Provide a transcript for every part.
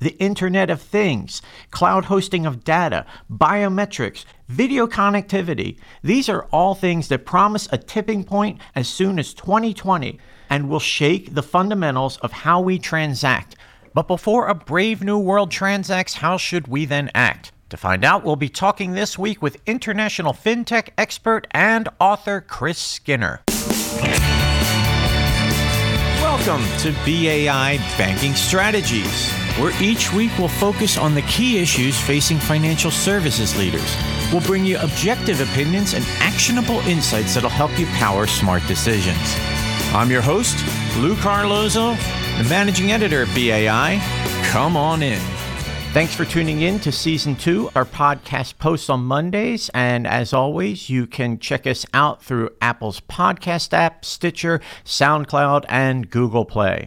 the Internet of Things, cloud hosting of data, biometrics, video connectivity. These are all things that promise a tipping point as soon as 2020 and will shake the fundamentals of how we transact. But before a brave new world transacts, how should we then act? To find out, we'll be talking this week with international fintech expert and author Chris Skinner. Welcome to BAI Banking Strategies, where each week we'll focus on the key issues facing financial services leaders. We'll bring you objective opinions and actionable insights that'll help you power smart decisions. I'm your host, Lou Carlozo, the managing editor of BAI. Come on in. Thanks for tuning in to season two. Our podcast posts on Mondays. And as always, you can check us out through Apple's podcast app, Stitcher, SoundCloud, and Google Play.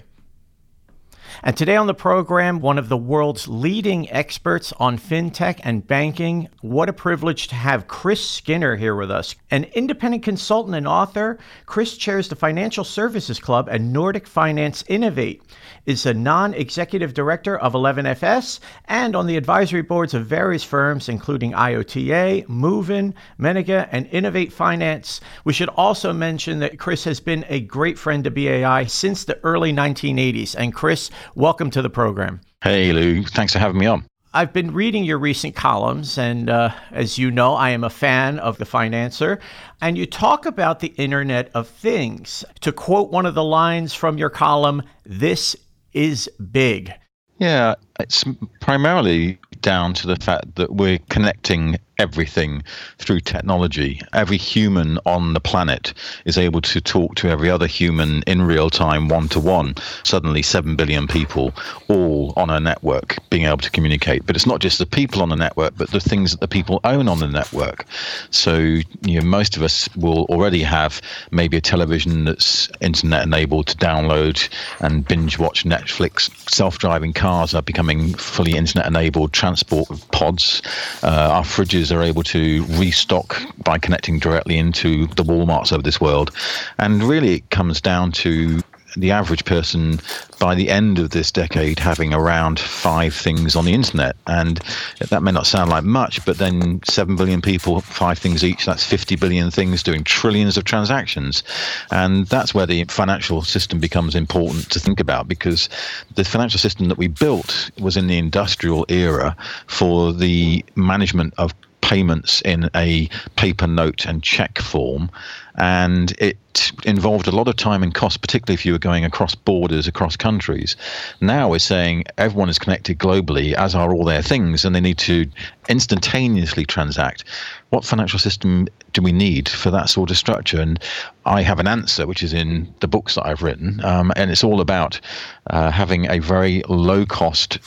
And today on the program, one of the world's leading experts on fintech and banking. What a privilege to have Chris Skinner here with us. An independent consultant and author, Chris chairs the Financial Services Club and Nordic Finance Innovate, is a non executive director of 11FS, and on the advisory boards of various firms, including IOTA, Moven, Meniga, and Innovate Finance. We should also mention that Chris has been a great friend to BAI since the early 1980s. And Chris, welcome to the program. Hey, Lou. Thanks for having me on. I've been reading your recent columns, and uh, as you know, I am a fan of The Finanser. And you talk about the Internet of Things. To quote one of the lines from your column, this is big. Yeah, it's primarily down to the fact that we're connecting everything through technology. Every human on the planet is able to talk to every other human in real time, one to one. Suddenly, 7 billion people all on a network being able to communicate. But it's not just the people on the network, but the things that the people own on the network. So, you know, most of us will already have maybe a television that's internet enabled to download and binge watch Netflix. Self driving cars are becoming fully internet enabled transport pods. Uh, our fridges are able to restock by connecting directly into the Walmarts of this world. And really, it comes down to the average person by the end of this decade having around five things on the internet. And that may not sound like much, but then 7 billion people, five things each, that's 50 billion things doing trillions of transactions. And that's where the financial system becomes important to think about because the financial system that we built was in the industrial era for the management of payments in a paper note and check form. And it involved a lot of time and cost, particularly if you were going across borders, across countries. Now we're saying everyone is connected globally, as are all their things, and they need to instantaneously transact. What financial system do we need for that sort of structure? And I have an answer, which is in the books that I've written, um, and it's all about uh, having a very low cost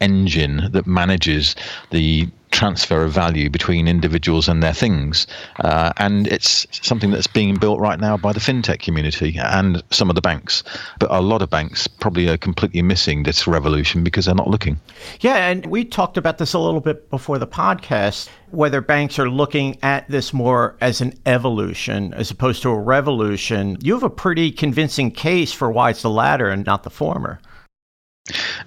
engine that manages the transfer of value between individuals and their things. Uh, and it's something that's being built right now by the fintech community and some of the banks. But a lot of banks probably are completely missing this revolution because they're not looking. Yeah, and we talked about this a little bit before the podcast whether banks are looking at this more as an evolution as opposed to a revolution. You have a pretty convincing case for why it's the latter and not the former.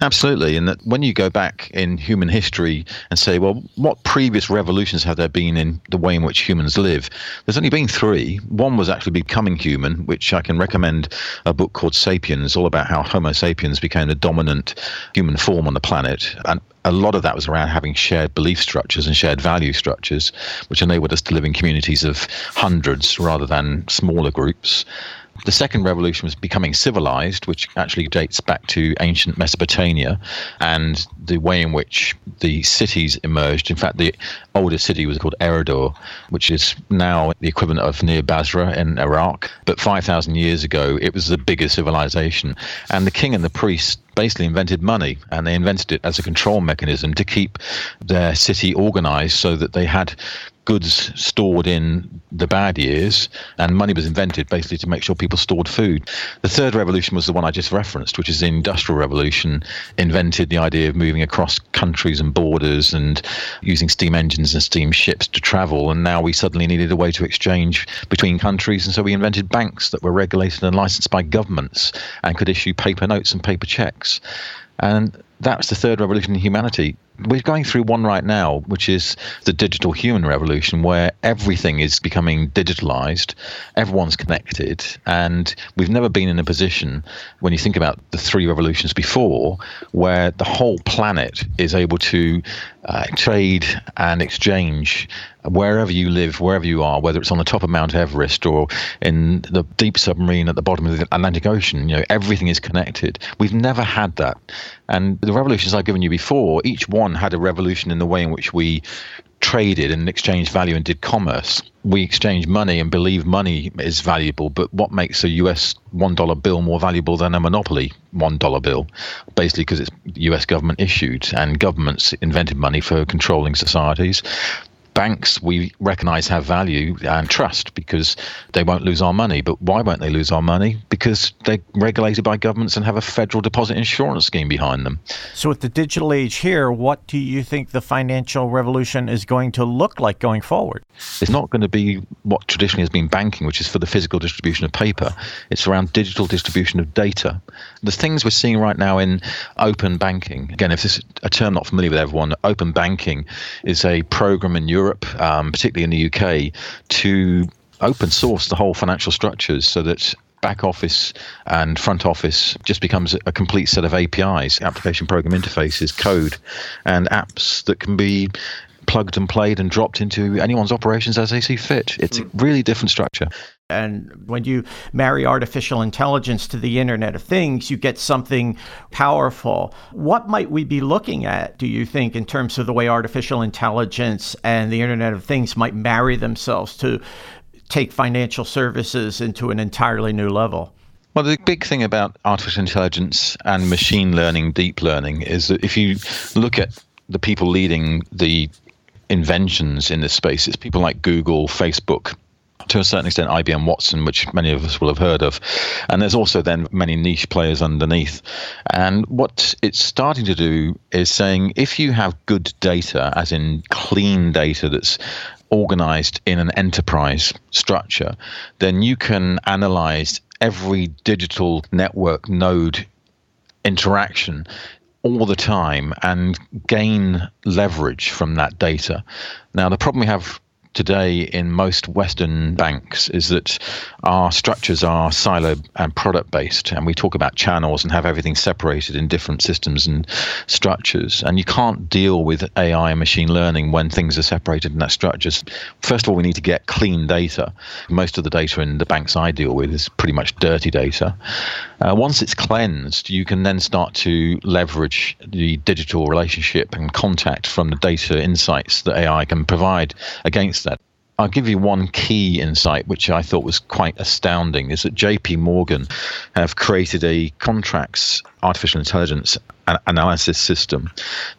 Absolutely. And that when you go back in human history and say, well, what previous revolutions have there been in the way in which humans live? There's only been three. One was actually becoming human, which I can recommend a book called Sapiens, all about how Homo sapiens became the dominant human form on the planet. And a lot of that was around having shared belief structures and shared value structures, which enabled us to live in communities of hundreds rather than smaller groups. The second revolution was becoming civilized, which actually dates back to ancient Mesopotamia and the way in which the cities emerged. In fact, the oldest city was called Eridu, which is now the equivalent of near Basra in Iraq. But 5,000 years ago, it was the biggest civilization. And the king and the priest basically invented money and they invented it as a control mechanism to keep their city organized so that they had goods stored in the bad years, and money was invented basically to make sure people stored food. The third revolution was the one I just referenced, which is the Industrial Revolution, invented the idea of moving across countries and borders and using steam engines and steam ships to travel. And now we suddenly needed a way to exchange between countries, and so we invented banks that were regulated and licensed by governments and could issue paper notes and paper checks. And that's the third revolution in humanity we're going through one right now, which is the digital human revolution, where everything is becoming digitalized, everyone's connected, and we've never been in a position, when you think about the three revolutions before, where the whole planet is able to uh, trade and exchange wherever you live, wherever you are, whether it's on the top of Mount Everest or in the deep submarine at the bottom of the Atlantic Ocean, you know, everything is connected. We've never had that. And the revolutions I've given you before, each one had a revolution in the way in which we traded and exchanged value and did commerce. We exchange money and believe money is valuable, but what makes a US $1 bill more valuable than a monopoly $1 bill? Basically, because it's US government issued and governments invented money for controlling societies banks we recognize have value and trust because they won't lose our money. But why won't they lose our money? Because they're regulated by governments and have a federal deposit insurance scheme behind them. So, with the digital age here, what do you think the financial revolution is going to look like going forward? It's not going to be what traditionally has been banking, which is for the physical distribution of paper. It's around digital distribution of data. The things we're seeing right now in open banking, again, if this is a term not familiar with everyone, open banking is a program in Europe Europe, um, particularly in the UK, to open source the whole financial structures so that back office and front office just becomes a complete set of APIs, application program interfaces, code, and apps that can be plugged and played and dropped into anyone's operations as they see fit. It's mm. a really different structure. And when you marry artificial intelligence to the Internet of Things, you get something powerful. What might we be looking at, do you think, in terms of the way artificial intelligence and the Internet of Things might marry themselves to take financial services into an entirely new level? Well, the big thing about artificial intelligence and machine learning, deep learning, is that if you look at the people leading the inventions in this space. It's people like Google, Facebook, to a certain extent IBM Watson, which many of us will have heard of. And there's also then many niche players underneath. And what it's starting to do is saying if you have good data, as in clean data that's organized in an enterprise structure, then you can analyze every digital network node interaction all the time and gain leverage from that data. Now, the problem we have today in most Western banks is that our structures are silo and product based, and we talk about channels and have everything separated in different systems and structures. And you can't deal with AI and machine learning when things are separated in that structures. First of all, we need to get clean data. Most of the data in the banks I deal with is pretty much dirty data. Uh, once it's cleansed, you can then start to leverage the digital relationship and contact from the data insights that AI can provide against that. I'll give you one key insight, which I thought was quite astounding, is that JP Morgan have created a contracts artificial intelligence analysis system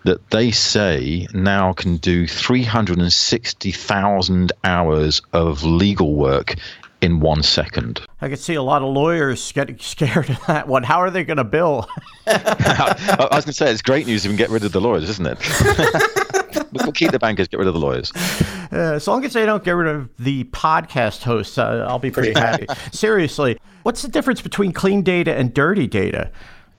that they say now can do 360,000 hours of legal work in one second. I could see a lot of lawyers getting scared of that one. How are they going to bill? I was going to say it's great news if we can get rid of the lawyers, isn't it? we'll keep the bankers, get rid of the lawyers. Uh, as long as they don't get rid of the podcast hosts, uh, I'll be pretty happy. Seriously, what's the difference between clean data and dirty data?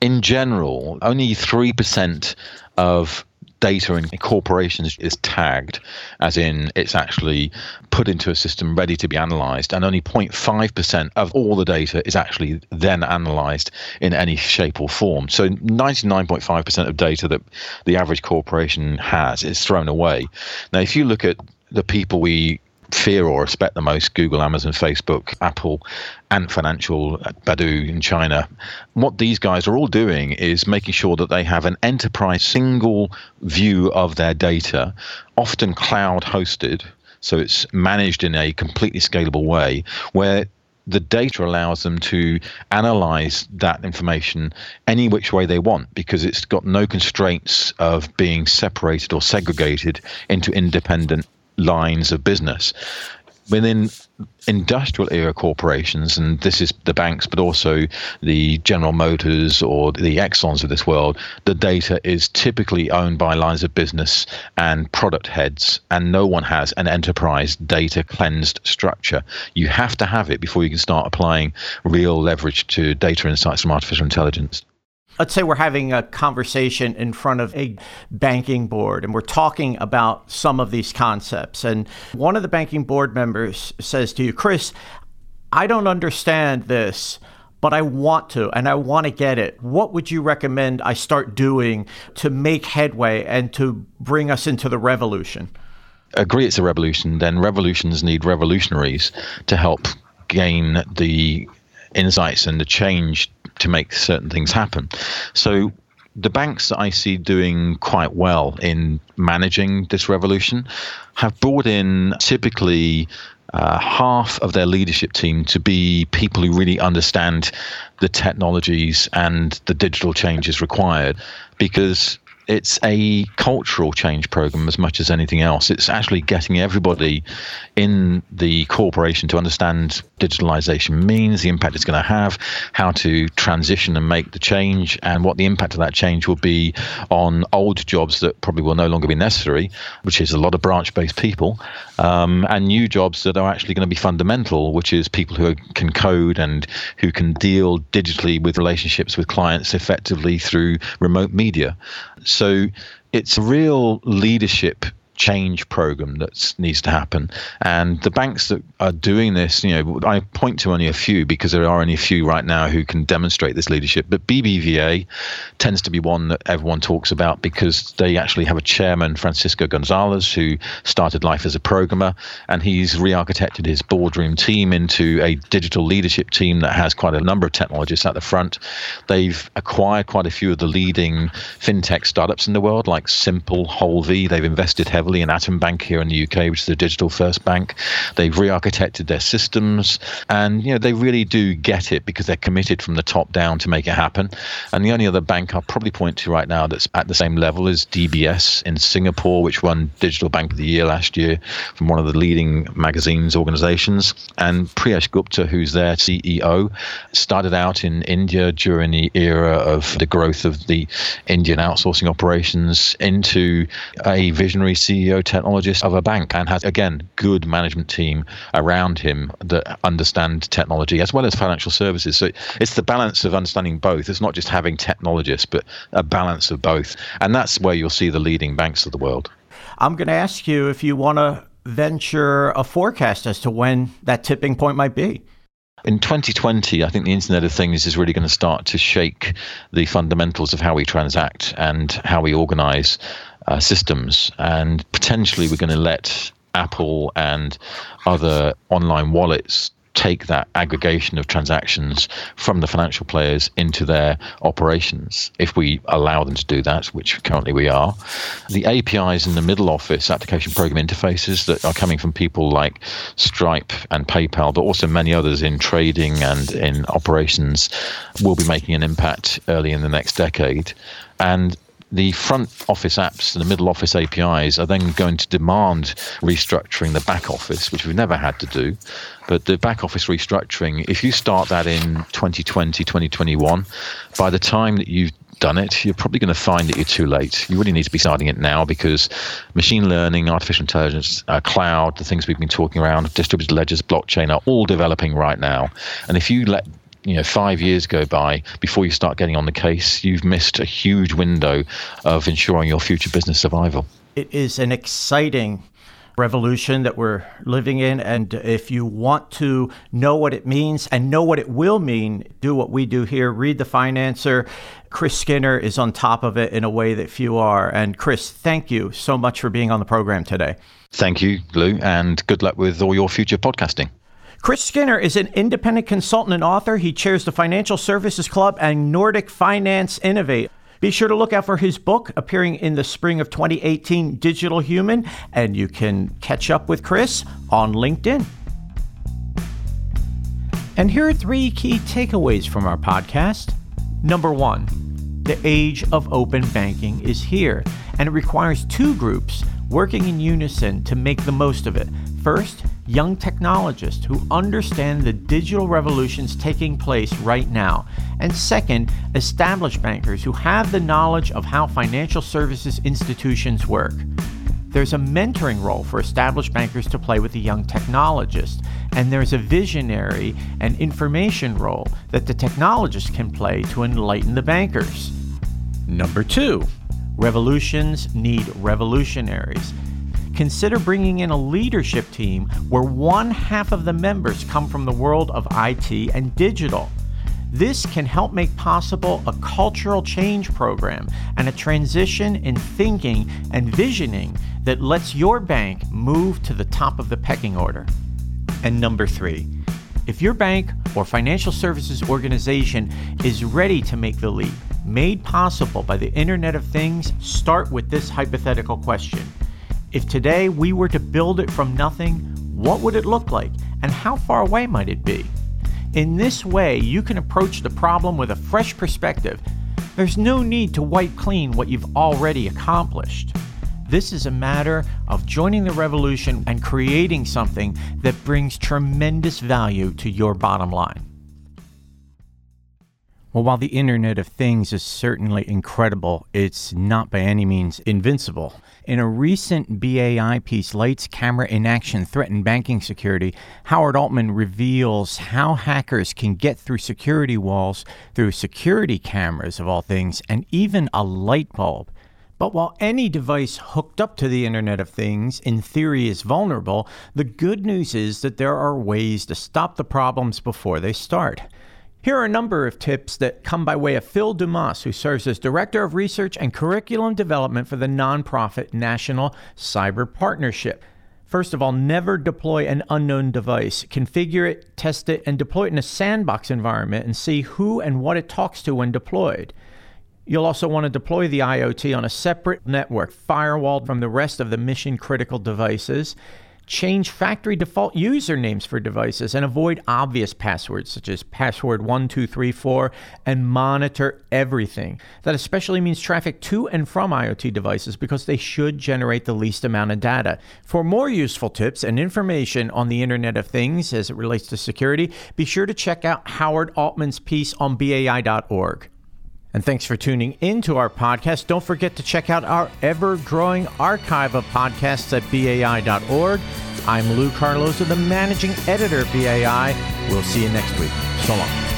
In general, only 3% of data in corporations is tagged, as in it's actually put into a system ready to be analyzed, and only 0.5% of all the data is actually then analyzed in any shape or form. So 99.5% of data that the average corporation has is thrown away. Now, if you look at the people we fear or respect the most Google, Amazon, Facebook, Apple, Ant Financial, Baidu in China. What these guys are all doing is making sure that they have an enterprise single view of their data, often cloud hosted. So it's managed in a completely scalable way where the data allows them to analyze that information any which way they want because it's got no constraints of being separated or segregated into independent lines of business. Within industrial era corporations, and this is the banks, but also the General Motors or the Exxons of this world, the data is typically owned by lines of business and product heads, and no one has an enterprise data cleansed structure. You have to have it before you can start applying real leverage to data insights from artificial intelligence. Let's say we're having a conversation in front of a banking board and we're talking about some of these concepts. And one of the banking board members says to you, Chris, I don't understand this, but I want to and I want to get it. What would you recommend I start doing to make headway and to bring us into the revolution? Agree it's a revolution, then revolutions need revolutionaries to help gain the insights and the change to make certain things happen. So the banks that I see doing quite well in managing this revolution have brought in typically uh, half of their leadership team to be people who really understand the technologies and the digital changes required because it's a cultural change program as much as anything else. It's actually getting everybody in the corporation to understand digitalization means, the impact it's going to have, how to transition and make the change, and what the impact of that change will be on old jobs that probably will no longer be necessary, which is a lot of branch based people, um, and new jobs that are actually going to be fundamental, which is people who can code and who can deal digitally with relationships with clients effectively through remote media. So it's a real leadership change program that needs to happen. And the banks that are doing this, you know, I point to only a few because there are only a few right now who can demonstrate this leadership. But BBVA tends to be one that everyone talks about because they actually have a chairman, Francisco Gonzalez, who started life as a programmer, and he's re-architected his boardroom team into a digital leadership team that has quite a number of technologists at the front. They've acquired quite a few of the leading fintech startups in the world, like Simple, Holvi. They've invested heavily heavily in Atom Bank here in the UK, which is a digital first bank. They've re-architected their systems, and you know they really do get it because they're committed from the top down to make it happen. And the only other bank I'll probably point to right now that's at the same level is DBS in Singapore, which won Digital Bank of the Year last year from one of the leading magazines organizations. And Piyush Gupta, who's their CEO, started out in India during the era of the growth of the Indian outsourcing operations into a visionary CEO CEO technologist of a bank and has again good management team around him that understand technology as well as financial services. So it's the balance of understanding both. It's not just having technologists, but a balance of both. And that's where you'll see the leading banks of the world. I'm going to ask you if you want to venture a forecast as to when that tipping point might be. In 2020, I think the Internet of Things is really going to start to shake the fundamentals of how we transact and how we organize uh, systems, and potentially we're going to let Apple and other online wallets take that aggregation of transactions from the financial players into their operations if we allow them to do that, which currently we are. The APIs in the middle office, application program interfaces that are coming from people like Stripe and PayPal, but also many others in trading and in operations, will be making an impact early in the next decade. And the front office apps and the middle office APIs are then going to demand restructuring the back office, which we've never had to do. But the back office restructuring, if you start that in 2020, 2021, by the time that you've done it, you're probably going to find that you're too late. You really need to be starting it now because machine learning, artificial intelligence, uh, cloud, the things we've been talking around, distributed ledgers, blockchain are all developing right now. And if you let you know five years go by before you start getting on the case, you've missed a huge window of ensuring your future business survival. It is an exciting revolution that we're living in. And if you want to know what it means and know what it will mean, do what we do here read The Finanser. Chris Skinner is on top of it in a way that few are. And Chris, thank you so much for being on the program today. Thank you, Lou, and good luck with all your future podcasting. Chris Skinner is an independent consultant and author. He chairs the Financial Services Club and Nordic Finance Innovate. Be sure to look out for his book appearing in the spring of 2018, Digital Human, and you can catch up with Chris on LinkedIn. And here are three key takeaways from our podcast. Number one, the age of open banking is here, and it requires two groups working in unison to make the most of it. First, young technologists who understand the digital revolutions taking place right now. And second, established bankers who have the knowledge of how financial services institutions work. There's a mentoring role for established bankers to play with the young technologist, and there's a visionary and information role that the technologist can play to enlighten the bankers. Number two, revolutions need revolutionaries. Consider bringing in a leadership team where one half of the members come from the world of IT and digital. This can help make possible a cultural change program and a transition in thinking and visioning that lets your bank move to the top of the pecking order. And number three, if your bank or financial services organization is ready to make the leap, made possible by the Internet of Things, start with this hypothetical question. If today we were to build it from nothing, what would it look like and how far away might it be? In this way, you can approach the problem with a fresh perspective. There's no need to wipe clean what you've already accomplished. This is a matter of joining the revolution and creating something that brings tremendous value to your bottom line. Well, while the Internet of Things is certainly incredible, it's not by any means invincible. In a recent BAI piece, Lights, Camera in Action Threaten Banking Security, Howard Altman reveals how hackers can get through security walls through security cameras, of all things, and even a light bulb. But while any device hooked up to the Internet of Things in theory is vulnerable, the good news is that there are ways to stop the problems before they start. Here are a number of tips that come by way of Phil Dumas, who serves as Director of Research and Curriculum Development for the nonprofit National Cyber Partnership. First of all, never deploy an unknown device. Configure it, test it, and deploy it in a sandbox environment and see who and what it talks to when deployed. You'll also want to deploy the IoT on a separate network, firewalled from the rest of the mission critical devices change factory default usernames for devices and avoid obvious passwords such as password 1234 and monitor everything. That especially means traffic to and from IoT devices because they should generate the least amount of data. For more useful tips and information on the Internet of Things as it relates to security, be sure to check out Howard Altman's piece on BAI.org. And thanks for tuning into our podcast. Don't forget to check out our ever growing archive of podcasts at BAI.org. I'm Lou Carlozo, the managing editor of BAI. We'll see you next week. So long.